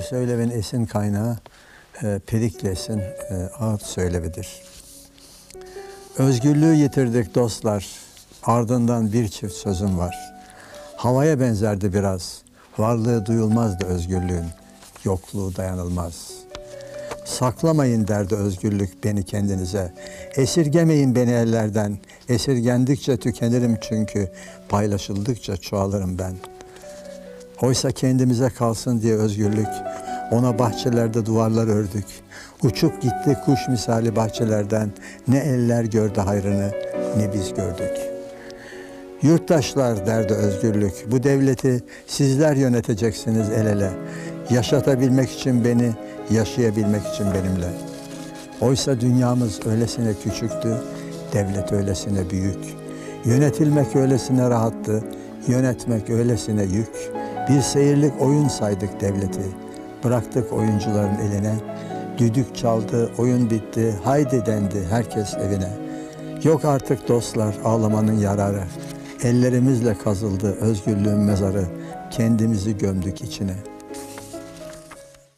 söylevin esin kaynağı e, Perikles'in e, ağıt söylevidir. Özgürlüğü yitirdik dostlar, ardından bir çift sözüm var. Havaya benzerdi biraz, varlığı duyulmazdı özgürlüğün, yokluğu dayanılmaz. Saklamayın derdi özgürlük beni kendinize, esirgemeyin beni ellerden, esirgendikçe tükenirim çünkü, paylaşıldıkça çoğalırım ben.'' Oysa kendimize kalsın diye özgürlük, ona bahçelerde duvarlar ördük. Uçup gitti kuş misali bahçelerden, ne eller gördü hayrını, ne biz gördük. Yurttaşlar derdi özgürlük, bu devleti sizler yöneteceksiniz el ele. Yaşatabilmek için beni, yaşayabilmek için benimle. Oysa dünyamız öylesine küçüktü, devlet öylesine büyük. Yönetilmek öylesine rahattı, yönetmek öylesine yük. Bir seyirlik oyun saydık devleti. Bıraktık oyuncuların eline. Düdük çaldı, oyun bitti, haydi dendi herkes evine. Yok artık dostlar ağlamanın yararı. Ellerimizle kazıldı özgürlüğün mezarı. Kendimizi gömdük içine.''